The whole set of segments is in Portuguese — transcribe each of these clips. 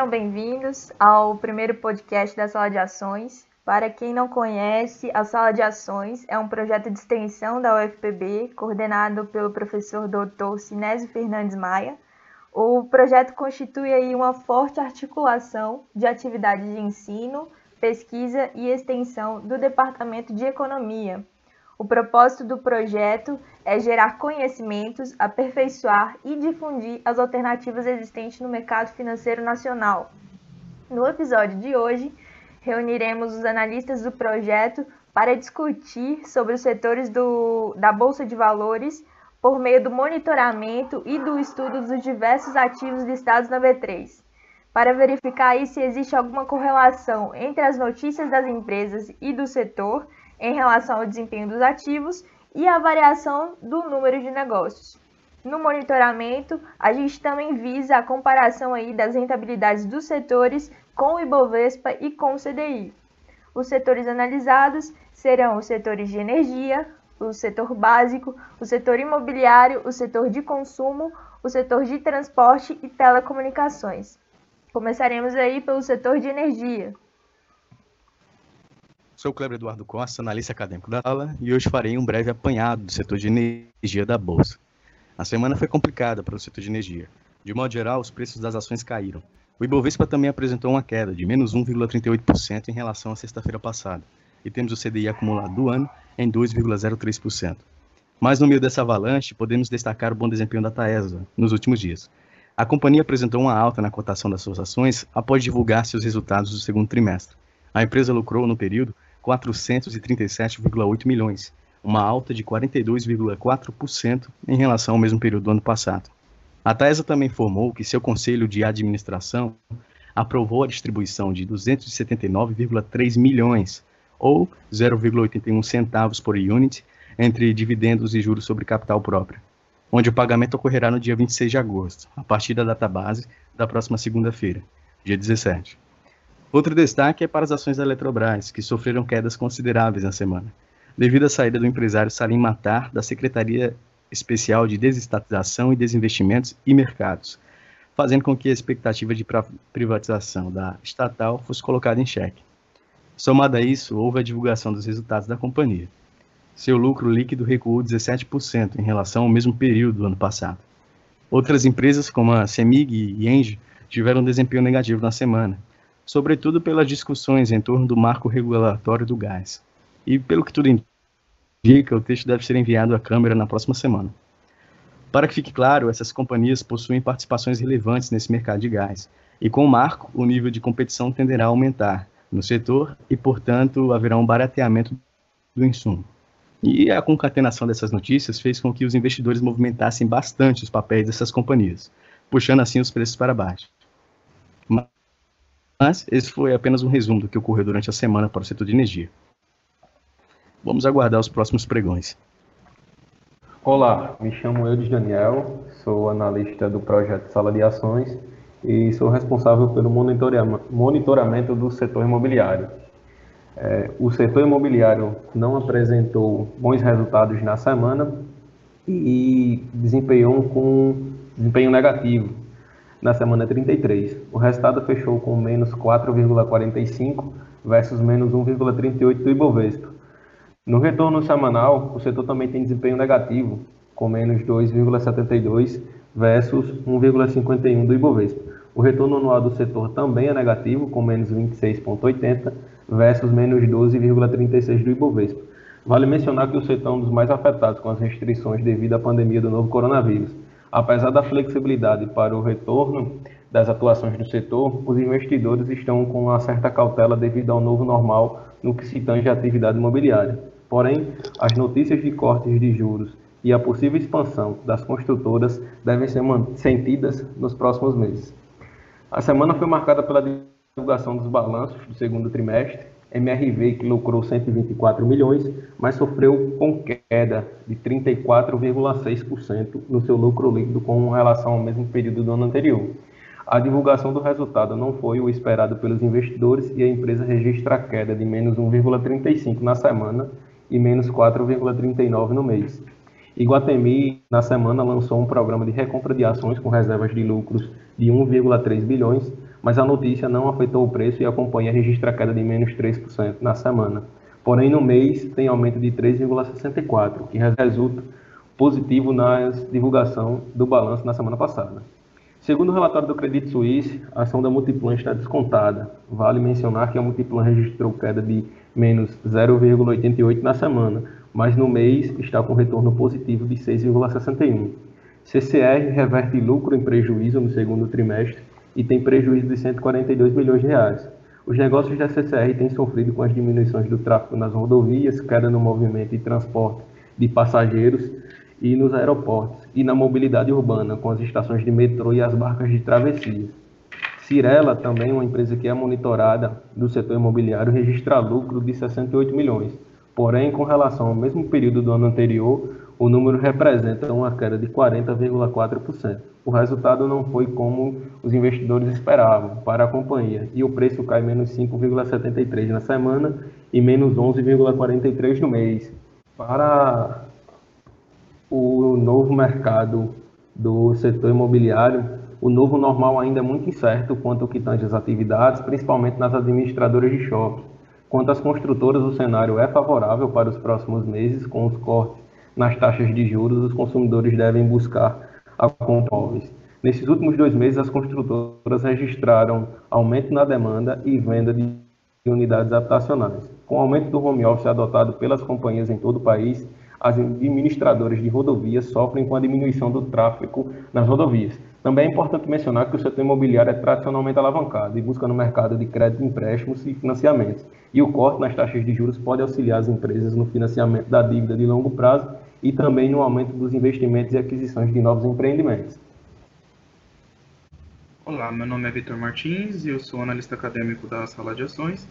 Sejam bem-vindos ao primeiro podcast da Sala de Ações. Para quem não conhece, a Sala de Ações é um projeto de extensão da UFPB, coordenado pelo professor Dr. Sinésio Fernandes Maia. O projeto constitui aí uma forte articulação de atividades de ensino, pesquisa e extensão do Departamento de Economia. O propósito do projeto é gerar conhecimentos, aperfeiçoar e difundir as alternativas existentes no mercado financeiro nacional. No episódio de hoje, reuniremos os analistas do projeto para discutir sobre os setores do, da Bolsa de Valores por meio do monitoramento e do estudo dos diversos ativos listados na B3, para verificar se existe alguma correlação entre as notícias das empresas e do setor em relação ao desempenho dos ativos e a variação do número de negócios. No monitoramento, a gente também visa a comparação aí das rentabilidades dos setores com o Ibovespa e com o CDI. Os setores analisados serão os setores de energia, o setor básico, o setor imobiliário, o setor de consumo, o setor de transporte e telecomunicações. Começaremos aí pelo setor de energia. Sou o Kleber Eduardo Costa, analista acadêmico da aula, e hoje farei um breve apanhado do setor de energia da Bolsa. A semana foi complicada para o setor de energia. De modo geral, os preços das ações caíram. O Ibovespa também apresentou uma queda de menos 1,38% em relação à sexta-feira passada, e temos o CDI acumulado do ano em 2,03%. Mas no meio dessa avalanche, podemos destacar o bom desempenho da Taesa nos últimos dias. A companhia apresentou uma alta na cotação das suas ações após divulgar seus resultados do segundo trimestre. A empresa lucrou no período 437,8 milhões, uma alta de 42,4% em relação ao mesmo período do ano passado. A Taesa também informou que seu conselho de administração aprovou a distribuição de 279,3 milhões, ou 0,81 centavos por unit, entre dividendos e juros sobre capital próprio, onde o pagamento ocorrerá no dia 26 de agosto, a partir da data base da próxima segunda-feira, dia 17. Outro destaque é para as ações da Eletrobras, que sofreram quedas consideráveis na semana, devido à saída do empresário Salim Matar da Secretaria Especial de Desestatização e Desinvestimentos e Mercados, fazendo com que a expectativa de privatização da estatal fosse colocada em xeque. Somado a isso, houve a divulgação dos resultados da companhia. Seu lucro líquido recuou 17% em relação ao mesmo período do ano passado. Outras empresas, como a Semig e Engie, tiveram um desempenho negativo na semana, sobretudo pelas discussões em torno do marco regulatório do gás. E pelo que tudo indica, o texto deve ser enviado à Câmara na próxima semana. Para que fique claro, essas companhias possuem participações relevantes nesse mercado de gás, e com o marco, o nível de competição tenderá a aumentar no setor e, portanto, haverá um barateamento do insumo. E a concatenação dessas notícias fez com que os investidores movimentassem bastante os papéis dessas companhias, puxando assim os preços para baixo. Mas esse foi apenas um resumo do que ocorreu durante a semana para o setor de energia. Vamos aguardar os próximos pregões. Olá, me chamo Eudes Daniel, sou analista do projeto Sala de Ações e sou responsável pelo monitoramento do setor imobiliário. É, o setor imobiliário não apresentou bons resultados na semana e desempenhou com desempenho negativo, na semana 33. O resultado fechou com menos 4,45 versus menos 1,38 do Ibovespa. No retorno semanal, o setor também tem desempenho negativo, com menos 2,72 versus 1,51 do Ibovespa. O retorno anual do setor também é negativo, com menos 26,80 versus menos 12,36 do Ibovespa. Vale mencionar que o setor é um dos mais afetados com as restrições devido à pandemia do novo coronavírus. Apesar da flexibilidade para o retorno das atuações no setor, os investidores estão com uma certa cautela devido ao novo normal no que se tange à atividade imobiliária. Porém, as notícias de cortes de juros e a possível expansão das construtoras devem ser sentidas nos próximos meses. A semana foi marcada pela divulgação dos balanços do segundo trimestre, MRV que lucrou 124 milhões, mas sofreu com queda de 34,6% no seu lucro líquido com relação ao mesmo período do ano anterior. A divulgação do resultado não foi o esperado pelos investidores e a empresa registra queda de menos 1,35 na semana e menos 4,39 no mês. Iguatemi, na semana, lançou um programa de recompra de ações com reservas de lucros de 1,3 bilhões, mas a notícia não afetou o preço e a companhia registra queda de menos 3% na semana. Porém, no mês tem aumento de 3,64%, que resulta positivo na divulgação do balanço na semana passada. Segundo o relatório do Credit Suisse, a ação da Multiplan está descontada. Vale mencionar que a Multiplan registrou queda de menos 0,88 na semana, mas no mês está com retorno positivo de 6,61. CCR reverte lucro em prejuízo no segundo trimestre e tem prejuízo de 142 milhões de reais. Os negócios da CCR têm sofrido com as diminuições do tráfego nas rodovias, queda no movimento de transporte de passageiros e nos aeroportos, e na mobilidade urbana, com as estações de metrô e as barcas de travessia. Cirela, também uma empresa que é monitorada do setor imobiliário, registra lucro de 68 milhões. Porém, com relação ao mesmo período do ano anterior, o número representa uma queda de 40,4%. O resultado não foi como os investidores esperavam para a companhia, e o preço cai menos 5,73 na semana e menos 11,43 no mês. Para o novo mercado do setor imobiliário, o novo normal ainda é muito incerto quanto ao que tange as atividades, principalmente nas administradoras de shopping. Quanto às construtoras, o cenário é favorável para os próximos meses, com os cortes nas taxas de juros, os consumidores devem buscar a compra. Nesses últimos dois meses, as construtoras registraram aumento na demanda e venda de unidades habitacionais. Com o aumento do home office adotado pelas companhias em todo o país, as administradoras de rodovias sofrem com a diminuição do tráfego nas rodovias. Também é importante mencionar que o setor imobiliário é tradicionalmente alavancado e busca no mercado de crédito, empréstimos e financiamentos. E o corte nas taxas de juros pode auxiliar as empresas no financiamento da dívida de longo prazo e também no aumento dos investimentos e aquisições de novos empreendimentos. Olá, meu nome é Vitor Martins eu sou analista acadêmico da Sala de Ações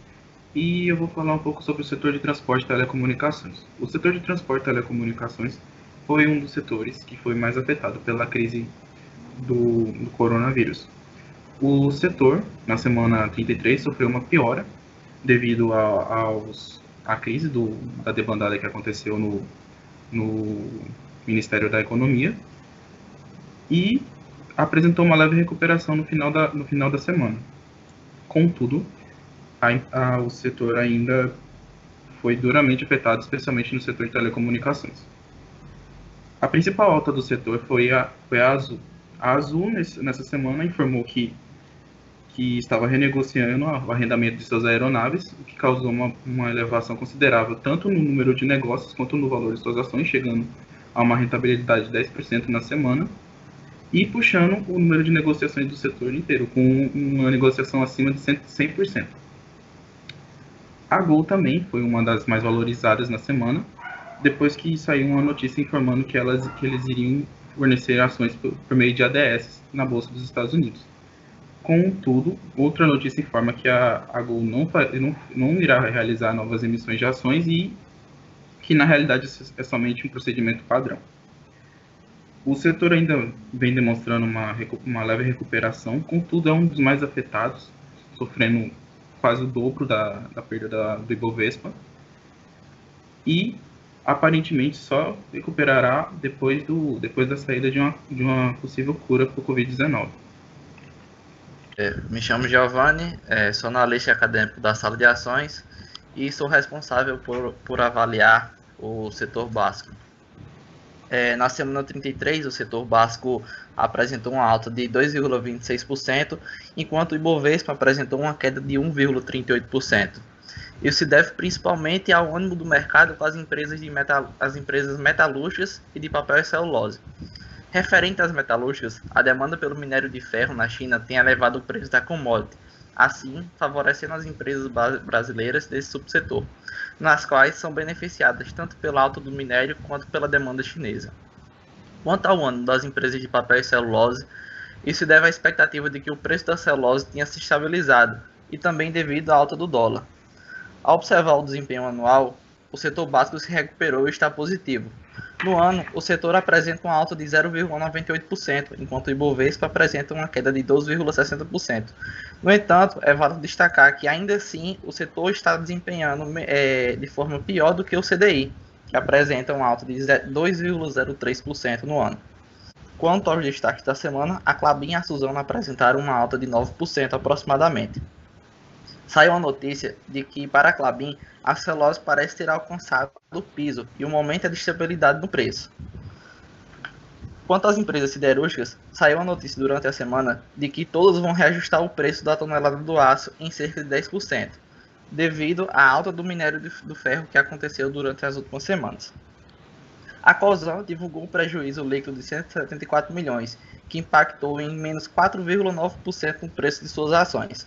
e eu vou falar um pouco sobre o setor de transporte e telecomunicações. O setor de transporte e telecomunicações foi um dos setores que foi mais afetado pela crise do, do coronavírus. O setor, na semana 33, sofreu uma piora devido a, aos, à crise do, da debandada que aconteceu no, no Ministério da Economia e apresentou uma leve recuperação no final da, no final da semana. Contudo, a, a, o setor ainda foi duramente afetado, especialmente no setor de telecomunicações. A principal alta do setor foi a, foi a Azul. A Azul, nessa semana, informou que, que estava renegociando o arrendamento de suas aeronaves, o que causou uma, uma elevação considerável tanto no número de negócios quanto no valor de suas ações, chegando a uma rentabilidade de 10% na semana, e puxando o número de negociações do setor inteiro, com uma negociação acima de 100%. A Gol também foi uma das mais valorizadas na semana, depois que saiu uma notícia informando que, elas, que eles iriam fornecer ações por, meio de ADS na Bolsa dos Estados Unidos. Contudo, outra notícia informa que a, a Gol não, não, não irá realizar novas emissões de ações e que na realidade é somente um procedimento padrão. O setor ainda vem demonstrando uma, uma leve recuperação, contudo é um dos mais afetados, sofrendo quase o dobro da, da perda da, do Ibovespa. E aparentemente só recuperará depois, do, depois da saída de uma, de uma possível cura para o Covid-19. É, me chamo Giovanni, é, sou analista acadêmico da sala de ações e sou responsável por, por avaliar o setor básico. É, na semana 33, o setor básico apresentou uma alta de 2,26%, enquanto o Ibovespa apresentou uma queda de 1,38%. Isso se deve principalmente ao ânimo do mercado com as empresas, de metal, as empresas metalúrgicas e de papel e celulose. Referente às metalúrgicas, a demanda pelo minério de ferro na China tem elevado o preço da commodity, assim favorecendo as empresas brasileiras desse subsetor, nas quais são beneficiadas tanto pela alta do minério quanto pela demanda chinesa. Quanto ao ano das empresas de papel e celulose, isso deve à expectativa de que o preço da celulose tenha se estabilizado e também devido à alta do dólar. Ao observar o desempenho anual, o setor básico se recuperou e está positivo. No ano, o setor apresenta uma alta de 0,98%, enquanto o Ibovespa apresenta uma queda de 12,60%. No entanto, é válido destacar que ainda assim o setor está desempenhando é, de forma pior do que o CDI, que apresenta uma alta de 2,03% no ano. Quanto aos destaques da semana, a Clabin e a Suzano apresentaram uma alta de 9% aproximadamente. Saiu a notícia de que, para a Clabin, a celulose parece ter alcançado o piso e o momento é de estabilidade no preço. Quanto às empresas siderúrgicas, saiu a notícia durante a semana de que todas vão reajustar o preço da tonelada do aço em cerca de 10%, devido à alta do minério do ferro que aconteceu durante as últimas semanas. A COSAN divulgou um prejuízo líquido de 174 milhões, que impactou em menos 4,9% no preço de suas ações.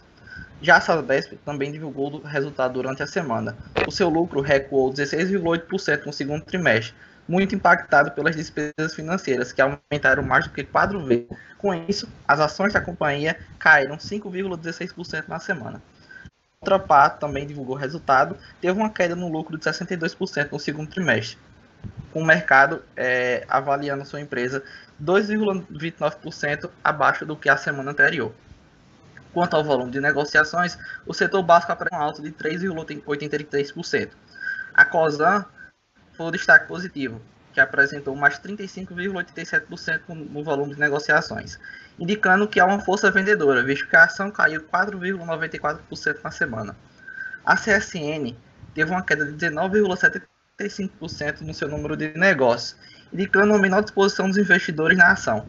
Já a Sabesp também divulgou o resultado durante a semana. O seu lucro recuou 16,8% no segundo trimestre, muito impactado pelas despesas financeiras, que aumentaram mais do que quatro vezes. Com isso, as ações da companhia caíram 5,16% na semana. Ultrapar também divulgou resultado, teve uma queda no lucro de 62% no segundo trimestre, com o mercado é, avaliando sua empresa 2,29% abaixo do que a semana anterior. Quanto ao volume de negociações, o setor básico apresentou um alto de 3,83%. A COSAN foi o destaque positivo, que apresentou mais 35,87% no volume de negociações, indicando que há uma força vendedora, visto que a ação caiu 4,94% na semana. A CSN teve uma queda de 19,75% no seu número de negócios, indicando uma menor disposição dos investidores na ação.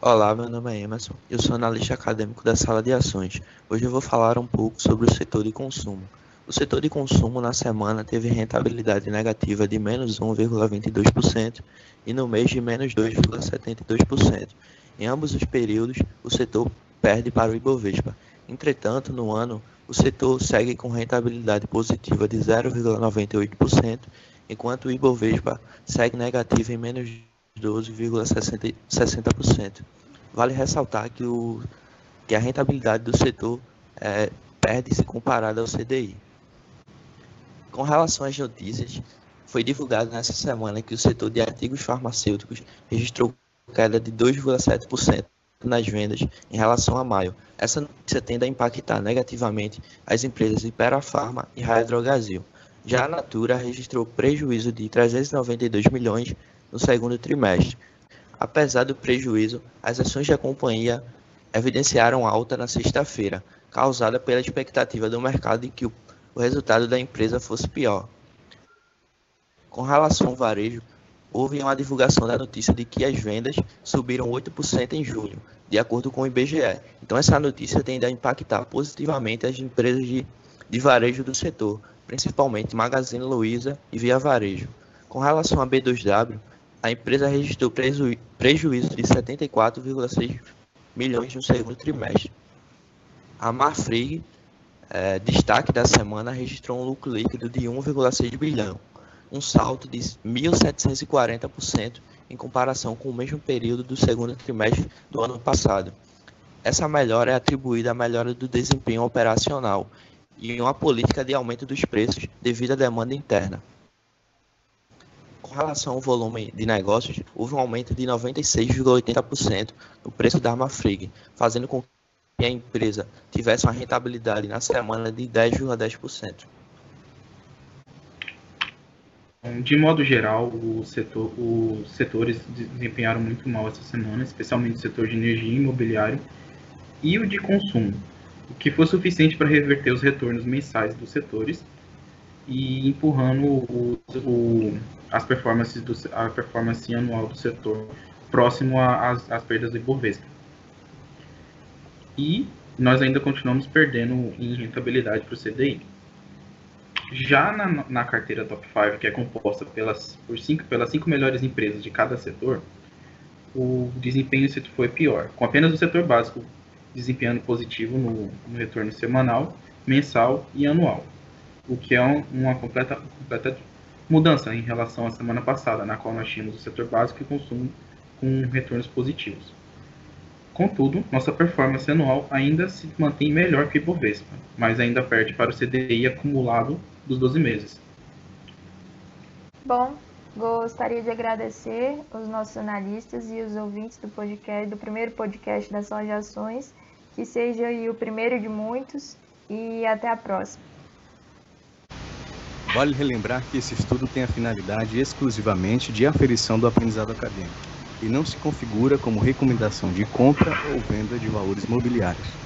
Olá, meu nome é Emerson, eu sou analista acadêmico da sala de ações. Hoje eu vou falar um pouco sobre o setor de consumo. O setor de consumo na semana teve rentabilidade negativa de menos 1,22% e no mês de menos 2,72%. Em ambos os períodos, o setor perde para o Ibovespa. Entretanto, no ano, o setor segue com rentabilidade positiva de 0,98%, enquanto o Ibovespa segue negativo em menos 12,60%. Vale ressaltar que, o, que a rentabilidade do setor é, perde-se comparada ao CDI. Com relação às notícias, foi divulgado nessa semana que o setor de artigos farmacêuticos registrou queda de 2,7% nas vendas em relação a maio. Essa notícia tende a impactar negativamente as empresas Iperafarma e Raia Drogasil. Já a Natura registrou prejuízo de 392 milhões no segundo trimestre. Apesar do prejuízo, as ações da companhia evidenciaram alta na sexta-feira, causada pela expectativa do mercado de que o, resultado da empresa fosse pior. Com relação ao varejo, houve uma divulgação da notícia de que as vendas subiram 8% em julho, de acordo com o IBGE. Então, essa notícia tende a impactar positivamente as empresas de, de varejo do setor, principalmente Magazine Luiza e Via Varejo. Com relação a B2W, a empresa registrou preju prejuízo de 74,6 milhões no segundo trimestre. A Marfrig, é, destaque da semana, registrou um lucro líquido de 1,6 bilhão, um salto de 1.740% em comparação com o mesmo período do segundo trimestre do ano passado. Essa melhora é atribuída à melhora do desempenho operacional e uma política de aumento dos preços devido à demanda interna. Relação ao volume de negócios, houve um aumento de 96,80% no preço da arma Frig, fazendo com que a empresa tivesse uma rentabilidade na semana de 10,10%. De modo geral, setor, os setores desempenharam muito mal essa semana, especialmente o setor de energia e imobiliário e o de consumo, o que foi suficiente para reverter os retornos mensais dos setores e empurrando o, o, as performances do, a performance anual do setor próximo às, perdas do Ibovespa. E nós ainda continuamos perdendo em rentabilidade para o CDI. Já na, na, carteira Top 5, que é composta pelas, por cinco, pelas cinco melhores empresas de cada setor, o desempenho foi pior, com apenas o setor básico desempenhando positivo no, no retorno semanal, mensal e anual o que é um, uma completa, completa mudança em relação à semana passada, na qual nós tínhamos o setor básico e consumo com retornos positivos. Contudo, nossa performance anual ainda se mantém melhor que o Ibovespa, mas ainda perde para o CDI acumulado dos 12 meses. Bom, gostaria de agradecer os nossos analistas e os ouvintes do podcast, do primeiro podcast Sala de Ações, que seja o primeiro de muitos e até a próxima. Vale relembrar que esse estudo tem a finalidade exclusivamente de aferição do aprendizado acadêmico e não se configura como recomendação de compra ou venda de valores mobiliários.